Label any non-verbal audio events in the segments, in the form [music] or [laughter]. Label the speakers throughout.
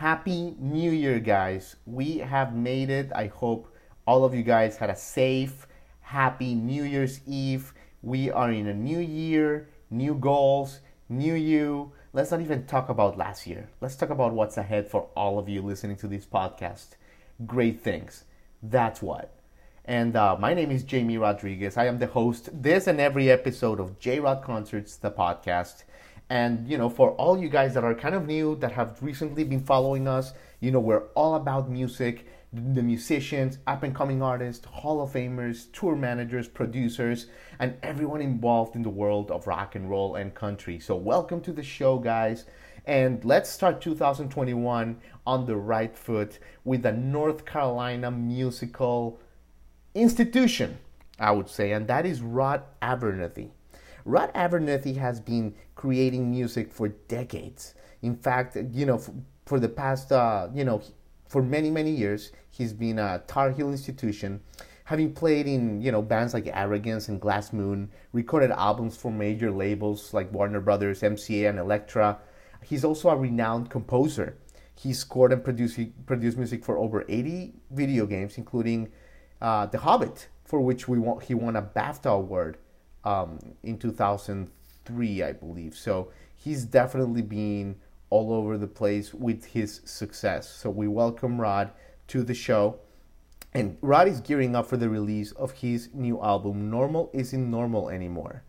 Speaker 1: Happy New Year, guys. We have made it. I hope all of you guys had a safe, happy New Year's Eve. We are in a new year, new goals, new you. Let's not even talk about last year. Let's talk about what's ahead for all of you listening to this podcast. Great things. That's what. And uh, my name is Jamie Rodriguez. I am the host this and every episode of J Rod Concerts, the podcast. And you know, for all you guys that are kind of new that have recently been following us, you know, we're all about music, the musicians, up and coming artists, Hall of Famers, tour managers, producers, and everyone involved in the world of rock and roll and country. So welcome to the show, guys. And let's start 2021 on the right foot with a North Carolina musical institution, I would say, and that is Rod Abernethy. Rod Abernethy has been creating music for decades. In fact, you know, for, for the past, uh, you know, for many, many years, he's been a Tar Heel institution, having played in, you know, bands like Arrogance and Glass Moon, recorded albums for major labels like Warner Brothers, MCA, and Elektra. He's also a renowned composer. He scored and produced, produced music for over 80 video games, including uh, The Hobbit, for which we won, he won a BAFTA award um, in 2003, I believe. So he's definitely been all over the place with his success. So we welcome Rod to the show. And Rod is gearing up for the release of his new album, Normal Isn't Normal Anymore,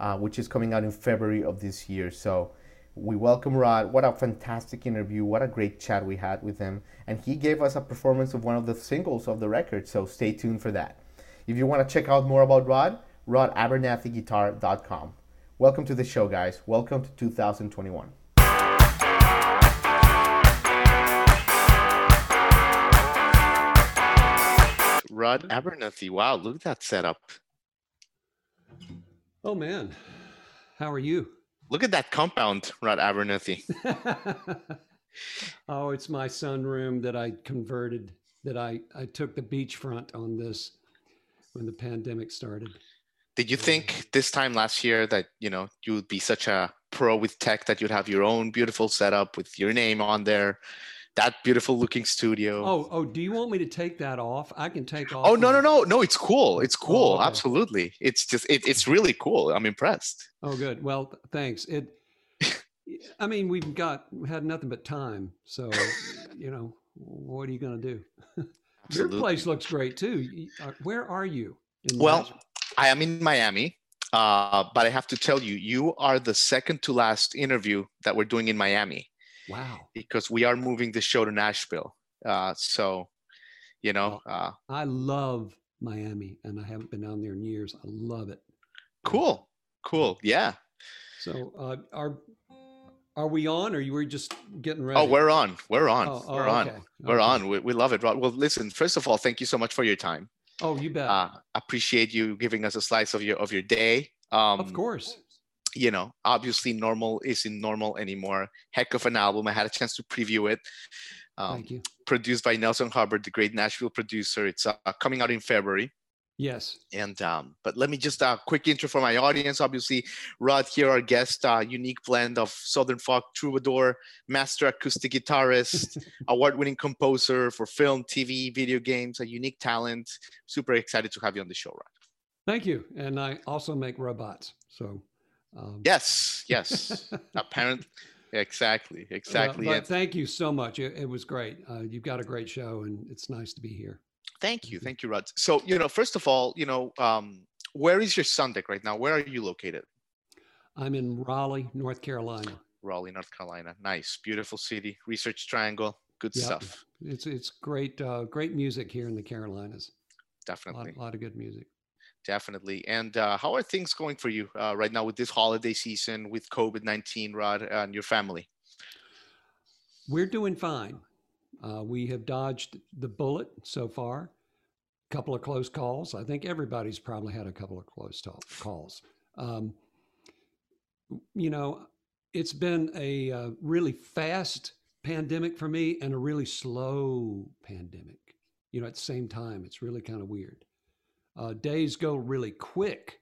Speaker 1: uh, which is coming out in February of this year. So we welcome Rod. What a fantastic interview. What a great chat we had with him. And he gave us a performance of one of the singles of the record. So stay tuned for that. If you want to check out more about Rod, rodabernethyguitar.com. Welcome to the show, guys. Welcome to 2021. Rod Abernethy. Wow, look at that setup.
Speaker 2: Oh man, how are you?
Speaker 1: Look at that compound, Rod Abernethy. [laughs] [laughs]
Speaker 2: oh, it's my sunroom that I converted. That I I took the beachfront on this when the pandemic started.
Speaker 1: Did you think this time last year that you know you would be such a pro with tech that you'd have your own beautiful setup with your name on there, that beautiful looking studio?
Speaker 2: Oh, oh, do you want me to take that off? I can take off.
Speaker 1: Oh no, no, no, no! It's cool. It's oh, cool. Oh, okay. Absolutely. It's just it, it's really cool. I'm impressed.
Speaker 2: Oh, good. Well, thanks. It. [laughs] I mean, we've got had nothing but time, so you know, what are you going to do? [laughs] Your place looks great too. Uh, where are you?
Speaker 1: well, I am in Miami, uh, but I have to tell you, you are the second to last interview that we're doing in Miami.
Speaker 2: Wow.
Speaker 1: Because we are moving the show to Nashville. Uh, so, you know. Uh,
Speaker 2: I love Miami and I haven't been down there in years. I love it.
Speaker 1: Cool. Cool. Yeah.
Speaker 2: So, uh, are are we on or you were just getting ready?
Speaker 1: Oh, we're on. We're on. Oh, oh, we're on. Okay. We're okay. on. We, we love it, Rod. Well, listen, first of all, thank you so much for your time.
Speaker 2: Oh, you bet.
Speaker 1: Uh, appreciate you giving us a slice of your of your day.
Speaker 2: Um, of course.
Speaker 1: You know, obviously, normal isn't normal anymore. Heck of an album. I had a chance to preview it.
Speaker 2: Um, Thank you.
Speaker 1: Produced by Neilson Hubbard, the great Nashville producer. It's uh, coming out in February.
Speaker 2: Yes.
Speaker 1: And um, but let me just a uh, quick intro for my audience. Obviously, Rod here, our guest, uh, unique blend of Southern folk troubadour, master acoustic guitarist, [laughs] award-winning composer for film, TV, video games, a unique talent. Super excited to have you on the show, Rod.
Speaker 2: Thank you. And I also make robots. So.
Speaker 1: Um... Yes. Yes. [laughs] Apparently. Exactly. Exactly.
Speaker 2: Uh, but thank you so much. It, it was great. Uh, you've got a great show, and it's nice to be here.
Speaker 1: Thank you. Thank you, Rod. So, you know, first of all, you know, um, where is your sun deck right now? Where are you located?
Speaker 2: I'm in Raleigh, North Carolina.
Speaker 1: Raleigh, North Carolina. Nice, beautiful city. Research Triangle. Good yep. stuff.
Speaker 2: It's it's great, uh, great music here in the Carolinas.
Speaker 1: Definitely,
Speaker 2: a lot, lot of good music.
Speaker 1: Definitely. And uh, how are things going for you uh, right now with this holiday season, with COVID nineteen, Rod, and your family?
Speaker 2: We're doing fine Uh, we have dodged the bullet so far. A couple of close calls. I think everybody's probably had a couple of close talk, calls. Um, you know, it's been a uh, really fast pandemic for me and a really slow pandemic. You know, at the same time, it's really kind of weird. Uh, days go really quick,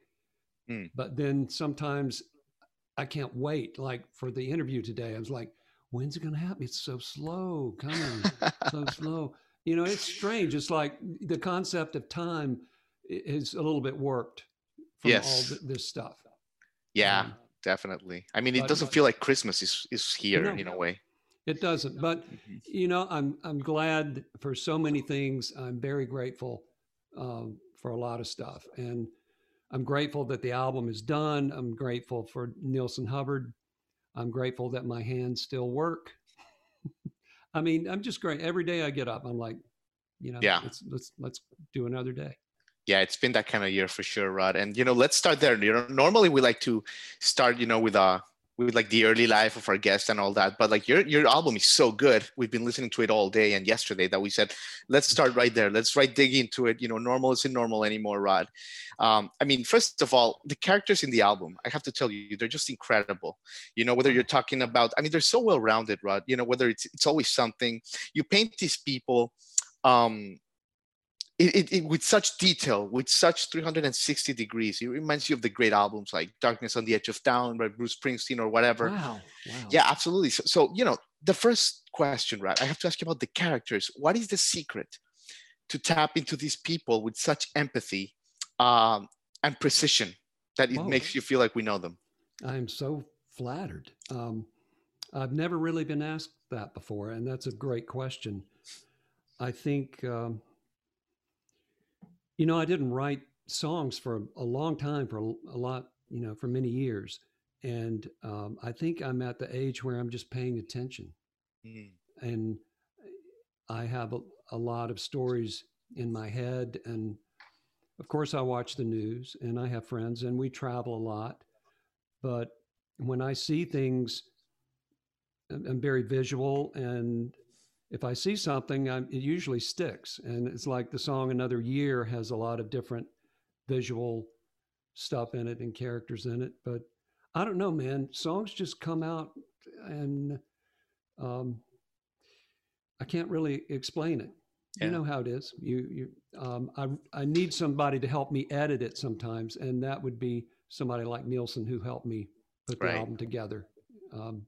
Speaker 2: mm. but then sometimes I can't wait. Like for the interview today, I was like, when's it going to happen? It's so slow coming, so [laughs] slow. You know, it's strange. It's like the concept of time is a little bit warped from yes. all th- this stuff.
Speaker 3: Yeah, um, definitely. I mean, it doesn't feel like Christmas is is here in a way.
Speaker 2: It doesn't, but mm-hmm. you know, I'm I'm glad for so many things. I'm very grateful um, for a lot of stuff, and I'm grateful that the album is done. I'm grateful for Neilson Hubbard. I'm grateful that my hands still work. I mean, I'm just great. Every day I get up, I'm like, you know, yeah. let's let's let's do another day
Speaker 3: yeah it's been that kind of year for sure rod and you know let's start there you know normally we like to start you know with a with like the early life of our guests and all that but like your your album is so good. We've been listening to it all day and yesterday that we said let's start right there. Let's right dig into it. You know normal isn't normal anymore rod. Um, i mean first of all the characters in the album i have to tell you they're just incredible. You know whether you're talking about i mean they're so well rounded rod. You know whether it's it's always something. You paint these people um, it, it, it, with such detail, with such 360 degrees. It reminds you of the great albums like Darkness on the Edge of Town by Bruce Springsteen or whatever. Wow. wow. Yeah, absolutely. So, so, you know, the first question, right? I have to ask you about the characters. What is the secret to tap into these people with such empathy um, and precision that it Whoa. makes you feel like we know them?
Speaker 2: I'm so flattered. Um, I've never really been asked that before, and that's a great question. I think. Um, you know, I didn't write songs for a, long time, for a, a, lot, you know, for many years. And um, I think I'm at the age where I'm just paying attention. Mm. And I have a, a lot of stories in my head. And of course, I watch the news and I have friends and we travel a lot. But when I see things, I'm very visual and if I see something, I'm, it usually sticks. And it's like the song Another Year has a lot of different visual stuff in it and characters in it. But I don't know, man. Songs just come out and um, I can't really explain it. Yeah. You know how it is. You, you, um, I, I need somebody to help me edit it sometimes, and that would be somebody like Neilson who helped me put the right. album together. Um,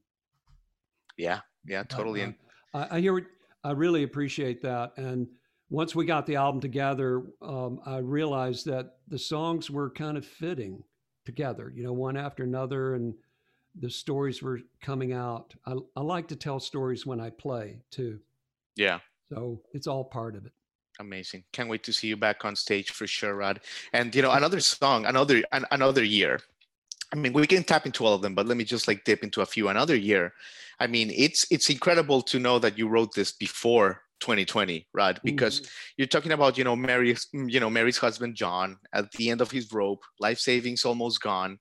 Speaker 3: yeah, yeah, totally.
Speaker 2: I, I, I hear I really appreciate that. And once we got the album together, um, I realized that the songs were kind of fitting together, you know, one after another, and the stories were coming out. I, I like to tell stories when I play too.
Speaker 3: Yeah.
Speaker 2: So it's all part of it.
Speaker 3: Amazing. Can't wait to see you back on stage for sure, Rod. And you know, another song, another an, another year. I mean, we can tap into all of them, but let me just like dip into a few. Another year I mean, it's it's incredible to know that you wrote this before 2020, right? Because mm-hmm. you're talking about, you know, Mary's, you know, Mary's husband John at the end of his rope, life savings almost gone.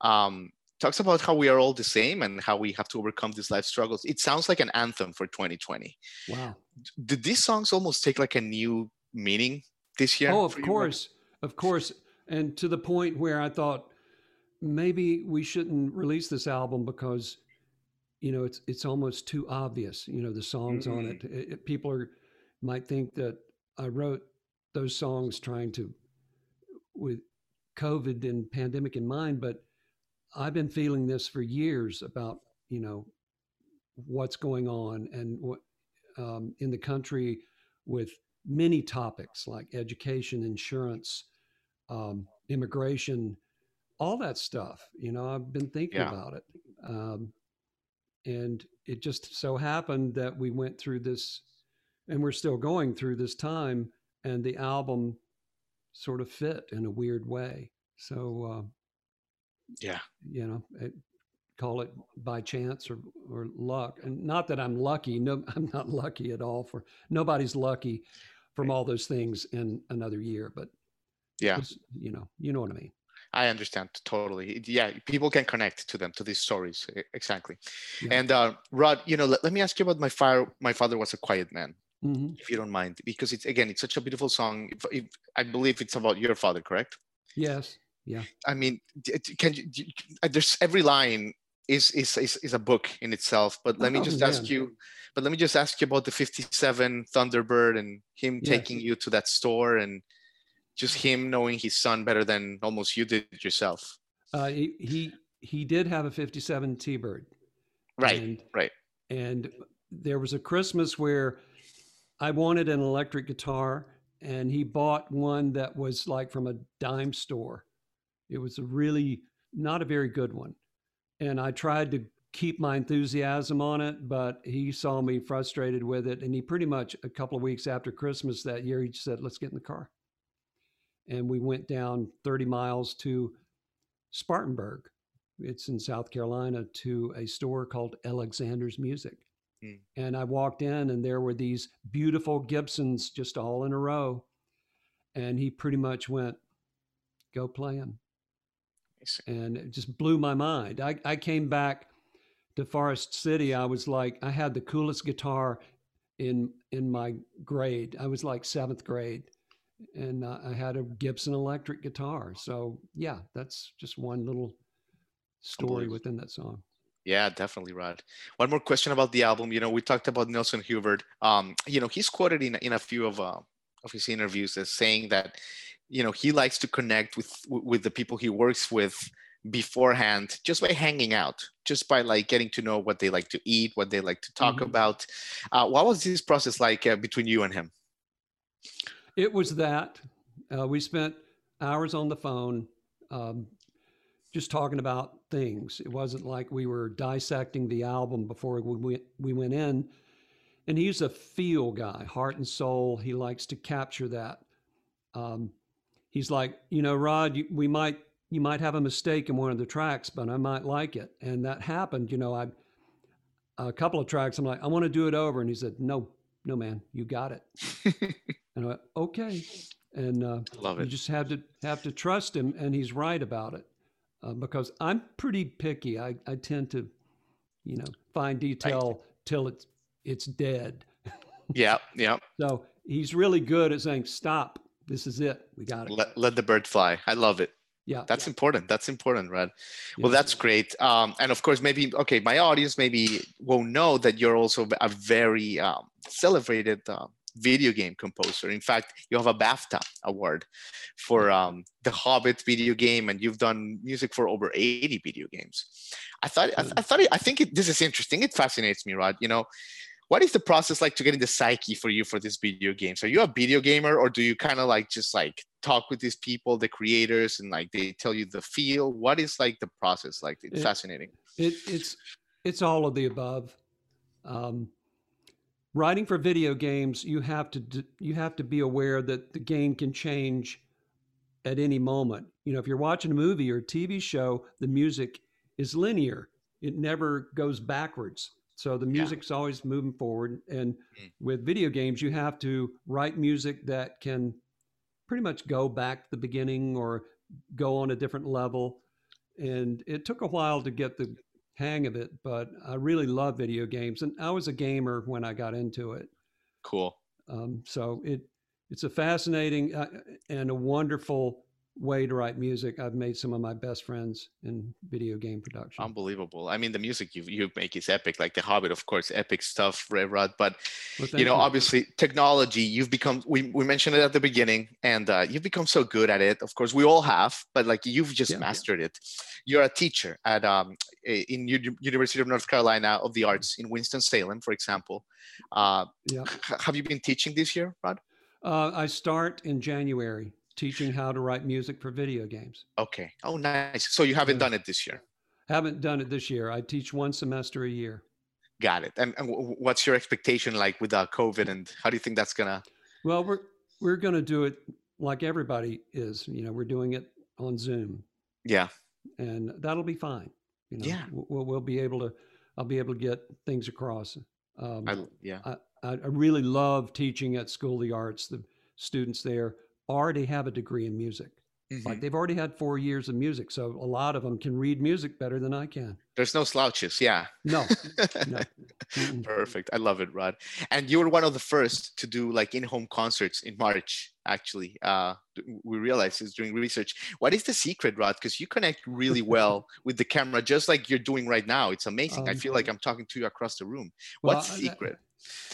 Speaker 3: Um, talks about how we are all the same and how we have to overcome these life struggles. It sounds like an anthem for 2020.
Speaker 2: Wow.
Speaker 3: Did these songs almost take like a new meaning this year?
Speaker 2: Oh, of course. Of course. And to the point where I thought maybe we shouldn't release this album because you know, it's it's almost too obvious. You know, the songs mm-hmm. on it. It, it. People are might think that I wrote those songs trying to with COVID and pandemic in mind, but I've been feeling this for years about you know what's going on and what um, in the country with many topics like education, insurance, um, immigration, all that stuff. You know, I've been thinking yeah. about it. Um, and it just so happened that we went through this, and we're still going through this time, and the album sort of fit in a weird way. So, uh,
Speaker 3: yeah,
Speaker 2: you know, it, call it by chance or or luck, and not that I'm lucky. No, [laughs] I'm not lucky at all. For nobody's lucky from all those things in another year, but
Speaker 3: yeah,
Speaker 2: you know, you know what I mean.
Speaker 3: I understand totally. Yeah, people can connect to them to these stories exactly.
Speaker 2: Yeah.
Speaker 3: And uh, Rod, you know, let, let me ask you about my fire. My father was a quiet man,
Speaker 2: Mhm.
Speaker 3: if you don't mind, because it's again, it's such a beautiful song. If, if, I believe it's about your father, correct?
Speaker 2: Yes. Yeah.
Speaker 3: I mean, can you? uh, There's every line is is is, is a book in itself. But let me
Speaker 2: Oh,
Speaker 3: just ask you. But let me just ask you about the '57 Thunderbird and him
Speaker 2: Yes.
Speaker 3: taking you to that store and just him knowing his son better than almost you did yourself.
Speaker 2: Uh, he, he he did have a 57 T-Bird.
Speaker 3: Right.
Speaker 2: And-
Speaker 3: right.
Speaker 2: And there was a Christmas where I wanted an electric guitar, and he bought one that was like from a dime store. It was a really not a very good one. And I tried to keep my enthusiasm on it, but he saw me frustrated with it. And he pretty much, a couple of weeks after Christmas that year, he said, Let's get in the car. And we went down 30 miles to Spartanburg. It's in South Carolina to a store called Alexander's Music.
Speaker 3: Hmm.
Speaker 2: And I walked in, and there were these beautiful Gibsons just all in a row. And he pretty much went, Go play them. And it just blew my mind. I, I came back to Forest City. I was like, I had the coolest guitar in in my grade. I was like seventh grade, and uh, I had a Gibson electric guitar. So yeah, that's just one little story within that song.
Speaker 3: Yeah, definitely, Rod. One more question about the album. You know, we talked about Neilson Hubbard. Um, you know, he's quoted in in a few of uh, of his interviews as saying that, you know, he likes to connect with with the people he works with beforehand just by hanging out just by like getting to know what they like to eat what they like to talk
Speaker 2: Mhm.
Speaker 3: about uh, what was this process like uh, between you and him
Speaker 2: It was that uh, we spent hours on the phone, um, just talking about things. It wasn't like we were dissecting the album before we went, we went in. And he's a feel guy, heart and soul. He likes to capture that. Um, he's like, you know, Rod, you, we might you might have a mistake in one of the tracks, but I might like it. And that happened. You know, I a couple of tracks. I'm like, I want to do it over, and he said, No, no, man, you got it. [laughs] And I went, okay. And uh, you just have to have to trust him, and he's right about it. Uh, because I'm pretty picky. I, I tend to, you know, find detail till it's it's dead.
Speaker 3: yeah yeah [laughs]
Speaker 2: So he's really good at saying, "Stop. This is it. We got it."
Speaker 3: let, let the bird fly i love it
Speaker 2: yeah,
Speaker 3: that's important that's important Rod. Well, that's great. Um, and of course, maybe okay, my audience maybe won't know that you're also a very um, celebrated uh, video game composer. In fact, you have a BAFTA award for um, the Hobbit video game, and you've done music for over 80 video games. I thought, I, I thought, it, I think it, this is interesting. It fascinates me, Rod. You know, what is the process like to get in the psyche for you for these video games? Are you a video gamer, or do you kind of like just like talk with these people, the creators, and like they tell you the feel? What is like the process like? It's
Speaker 2: It-
Speaker 3: fascinating.
Speaker 2: It, it's it's all of the above. Um, writing for video games, you have to you have to be aware that the game can change at any moment. You know, if you're watching a movie or a TV show, the music is linear; it never goes backwards. So the
Speaker 3: Yeah.
Speaker 2: music's always moving forward. And
Speaker 3: Mm.
Speaker 2: with video games, you have to write music that can pretty much go back to the beginning or go on a different level. And it took a while to get the hang of it, but I really love video games, and I was a gamer when I got into it.
Speaker 3: Cool.
Speaker 2: Um, so it it's a fascinating uh, and a wonderful way to write music. I've made some of my best friends in video game production.
Speaker 3: Unbelievable. I mean, the music you you make is epic. Like The Hobbit, of course, epic stuff, Ray Rod. But
Speaker 2: Well,
Speaker 3: you know, obviously, technology. You've become. We we mentioned it at the beginning, and uh, you've become so good at it. Of course, we all have, but like you've just
Speaker 2: Yeah.
Speaker 3: mastered it. You're a teacher at um in U- University of North Carolina of the Arts in Winston Salem, for example. Uh,
Speaker 2: Yeah.
Speaker 3: h- have you been teaching this year, Rod?
Speaker 2: Uh, I start in January teaching how to write music for video games.
Speaker 3: Okay. Oh, nice. So you haven't
Speaker 2: Yeah.
Speaker 3: done it this year.
Speaker 2: Haven't done it this year. I teach one semester a year.
Speaker 3: Got it. And, and what's your expectation like with uh, COVID, and how do you think that's gonna?
Speaker 2: Well, we're we're going to do it like everybody is. You know, we're doing it on Zoom,
Speaker 3: Yeah.
Speaker 2: and that'll be fine. You know,
Speaker 3: Yeah.
Speaker 2: we'll, we'll be able to. I'll be able to get things across. Um,
Speaker 3: I, yeah.
Speaker 2: I, I really love teaching at School of the Arts. The students there already have a degree in music. Mm-hmm. Like they've already had four years of music, so a lot of them can read music better than I can.
Speaker 3: There's no slouches, yeah.
Speaker 2: No, [laughs] no.
Speaker 3: Perfect. I love it, Rod. And you were one of the first to do like in-home concerts in March. Actually, uh, we realized is doing research. What is the secret, Rod? Because you connect really [laughs] well with the camera, just like you're doing right now. It's amazing. Um, I feel like I'm talking to you across the room. What's well, the secret?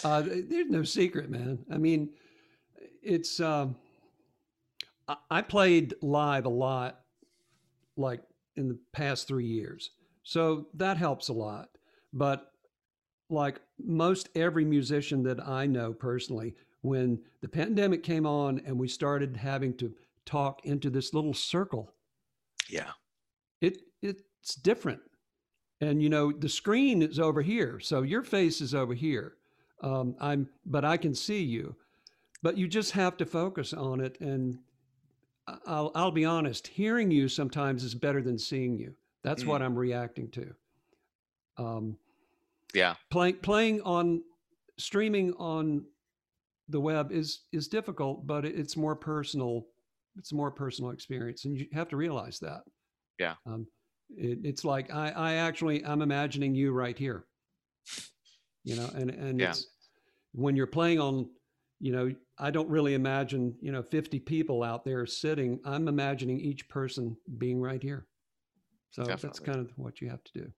Speaker 2: Uh, there's no secret, man. I mean, it's. Um, I played live a lot, like in the past three years. So that helps a lot. But like most every musician that I know personally, when the pandemic came on and we started having to talk into this little circle,
Speaker 3: yeah,
Speaker 2: it it's different. And you know the screen is over here, so your face is over here. Um, I'm, but I can see you. But you just have to focus on it and I'll, I'll be honest, hearing you sometimes is better than seeing you. That's mm. what I'm reacting to. Um,
Speaker 3: yeah.
Speaker 2: Playing, playing on streaming on the web is, is difficult, but it's more personal. It's a more personal experience. And you have to realize that.
Speaker 3: Yeah.
Speaker 2: Um, it, it's like, I, I actually, I'm imagining you right here, you know, and, and yeah. it's when you're playing on, you know, I don't really imagine, you know, 50 people out there sitting. I'm imagining each person being right here. So Definitely. that's kind of what you have to do.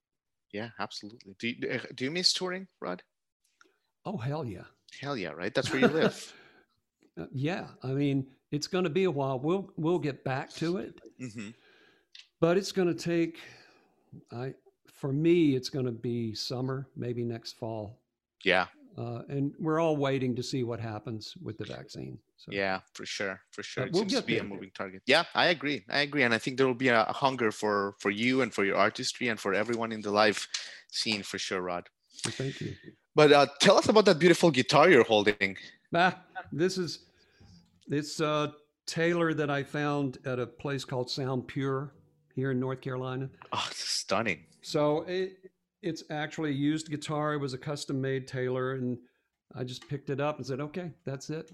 Speaker 3: Yeah, absolutely. Do you, uh, do you miss touring, Rod?
Speaker 2: Oh, hell yeah.
Speaker 3: Hell yeah, right? That's where you live. [laughs]
Speaker 2: uh, yeah. I mean, it's going to be a while. We'll, we'll get back to it. Mm-hmm. But it's going to take, I, for me, it's going to be summer, maybe next fall.
Speaker 3: Yeah.
Speaker 2: Uh, and we're all waiting to see what happens with the vaccine.
Speaker 3: So. Yeah, for sure, for sure. But it we'll seems to be there. a moving target. Yeah, I agree. I agree, and I think there will be a, a hunger for for you and for your artistry and for everyone in the live scene for sure, Rod.
Speaker 2: thank you.
Speaker 3: But uh, tell us about that beautiful guitar you're holding.
Speaker 2: Ah, this is it's uh, Taylor that I found at a place called Sound Pure here in North Carolina.
Speaker 3: Oh, stunning.
Speaker 2: So it, it's actually a used guitar. It was a custom made Taylor, and I just picked it up and said, "Okay, that's it."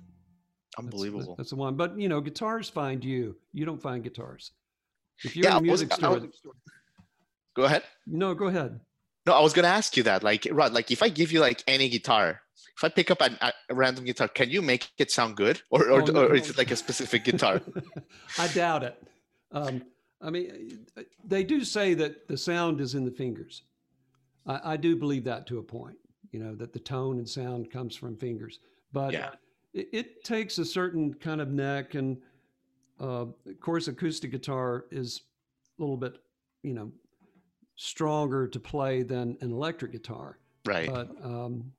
Speaker 3: Unbelievable.
Speaker 2: That's, that's, the one. But you know, guitars find you. You don't find guitars. If you're yeah, in a music store, was,
Speaker 3: go ahead.
Speaker 2: No, go ahead.
Speaker 3: No, I was gonna ask you that. Like, Rod, like if I give you like any guitar, if I pick up a, a random guitar, can you make it sound good, or or, oh, no, or is it like a specific guitar? [laughs]
Speaker 2: I doubt it. Um, I mean, they do say that the sound is in the fingers. I, I, do believe that to a point, you know, that the tone and sound comes from fingers. But yeah. it, it, takes a certain kind of neck, and uh, of course, acoustic guitar is a little bit, you know, stronger to play than an electric guitar.
Speaker 3: Right.
Speaker 2: But um,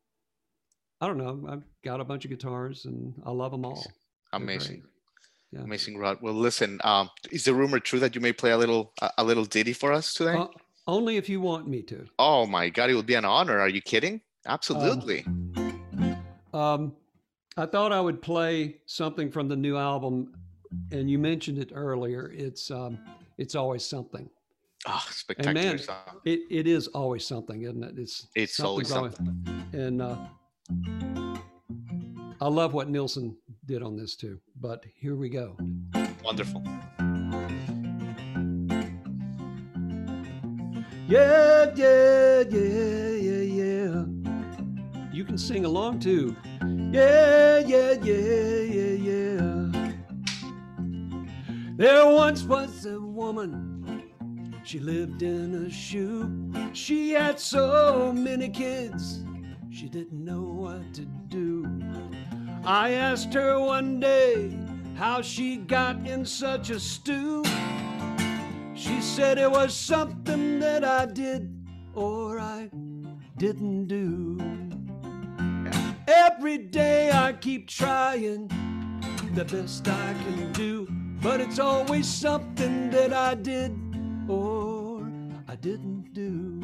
Speaker 2: I don't know. I've got a bunch of guitars, and I love them all.
Speaker 3: Amazing. Yeah. Amazing, Rod. Well, listen. Um, is the rumor true that you may play a little a, a little ditty for us today? Uh,
Speaker 2: only if you want me to.
Speaker 3: Oh my God, it would be an honor. Are you kidding? Absolutely.
Speaker 2: Um, um, I thought I would play something from the new album, and you mentioned it earlier. It's um, it's always something.
Speaker 3: Oh, spectacular and man,
Speaker 2: song. It, it is always something, isn't it?
Speaker 3: It's it's always something.
Speaker 2: and uh, I love what Neilson did on this too. But here we go.
Speaker 3: Wonderful.
Speaker 2: Yeah, yeah, yeah, yeah, yeah. You can sing along too. Yeah, yeah, yeah, yeah, yeah. There once was a woman. She lived in a shoe. She had so many kids. She didn't know what to do. I asked her one day how she got in such a stew. She said it was something that I did or I didn't do. Every day I keep trying the best I can do, but it's always something that I did or I didn't do.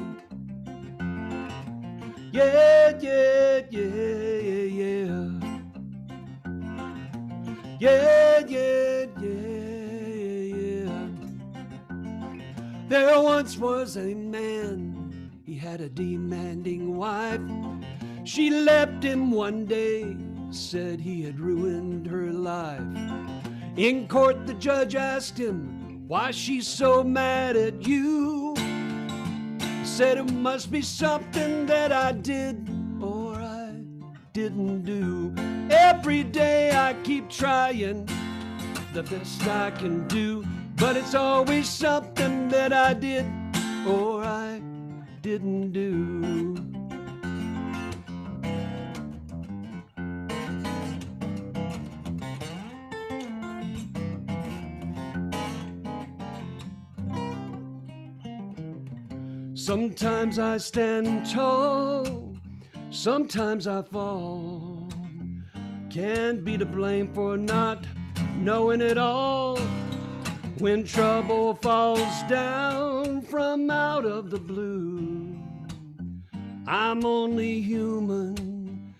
Speaker 2: Yeah, yeah, yeah, yeah, yeah. Yeah, yeah. There once was a man, he had a demanding wife. She left him one day, said he had ruined her life. In court, the judge asked him why she's so mad at you. Said it must be something that I did or I didn't do. Every day I keep trying the best I can do, but it's always something that I did or I didn't do. Sometimes I stand tall, sometimes I fall. Can't be to blame for not knowing it all. When trouble falls down from out of the blue, I'm only human.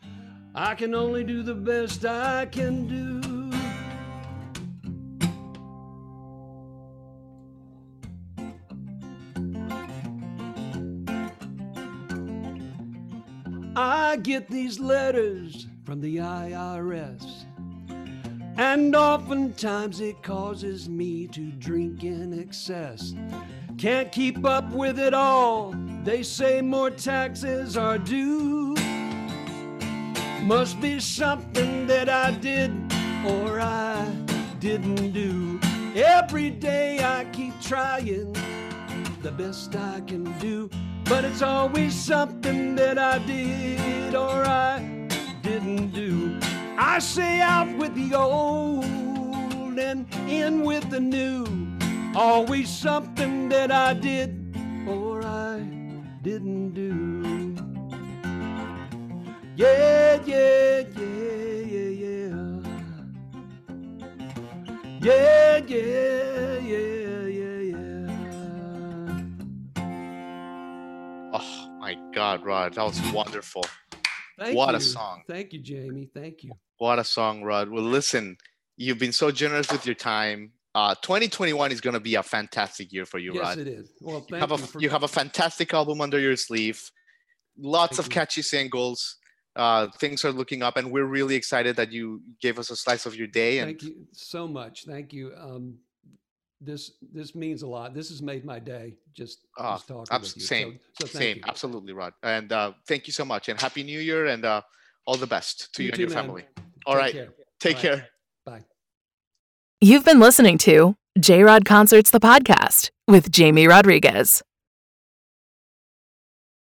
Speaker 2: I can only do the best I can do. I get these letters from the IRS. And oftentimes it causes me to drink in excess. Can't keep up with it all. They say more taxes are due. Must be something that I did or I didn't do. Every day I keep trying the best I can do, but it's always something that I did or I didn't do. I say out with the old and in with the new. Always something that I did or I didn't do. Yeah, yeah, yeah, yeah, yeah. Yeah, yeah, yeah, yeah, yeah.
Speaker 3: Oh my God, Rod, that was wonderful.
Speaker 2: Thank
Speaker 3: what
Speaker 2: you.
Speaker 3: a song.
Speaker 2: Thank you, Jamie. Thank you.
Speaker 3: What a song, Rod. Well, listen, you've been so generous with your time. Uh, 2021 is going to be a fantastic year for you,
Speaker 2: yes,
Speaker 3: Rod.
Speaker 2: Yes, it is. Well,
Speaker 3: You
Speaker 2: thank
Speaker 3: have,
Speaker 2: you.
Speaker 3: a,
Speaker 2: for-
Speaker 3: you have a fantastic album under your sleeve. Lots
Speaker 2: Thank
Speaker 3: of
Speaker 2: you.
Speaker 3: catchy singles. Uh, things are looking up, and we're really excited that you gave us a slice of your day. And
Speaker 2: Thank you so much. Thank you. Um, this this means a lot. This has made my day. Just,
Speaker 3: Ah,
Speaker 2: just talking
Speaker 3: abs-
Speaker 2: with you.
Speaker 3: same,
Speaker 2: So, so
Speaker 3: same,
Speaker 2: you.
Speaker 3: absolutely, Rod. And uh, thank you so much. And happy New Year, and uh, all the best to you,
Speaker 2: You
Speaker 3: and
Speaker 2: too,
Speaker 3: your
Speaker 2: man.
Speaker 3: family. All
Speaker 2: Take
Speaker 3: right,
Speaker 2: care.
Speaker 3: take
Speaker 2: Bye.
Speaker 3: care.
Speaker 2: Bye.
Speaker 4: You've been listening to J Rod Concerts, the podcast with Jamie Rodriguez.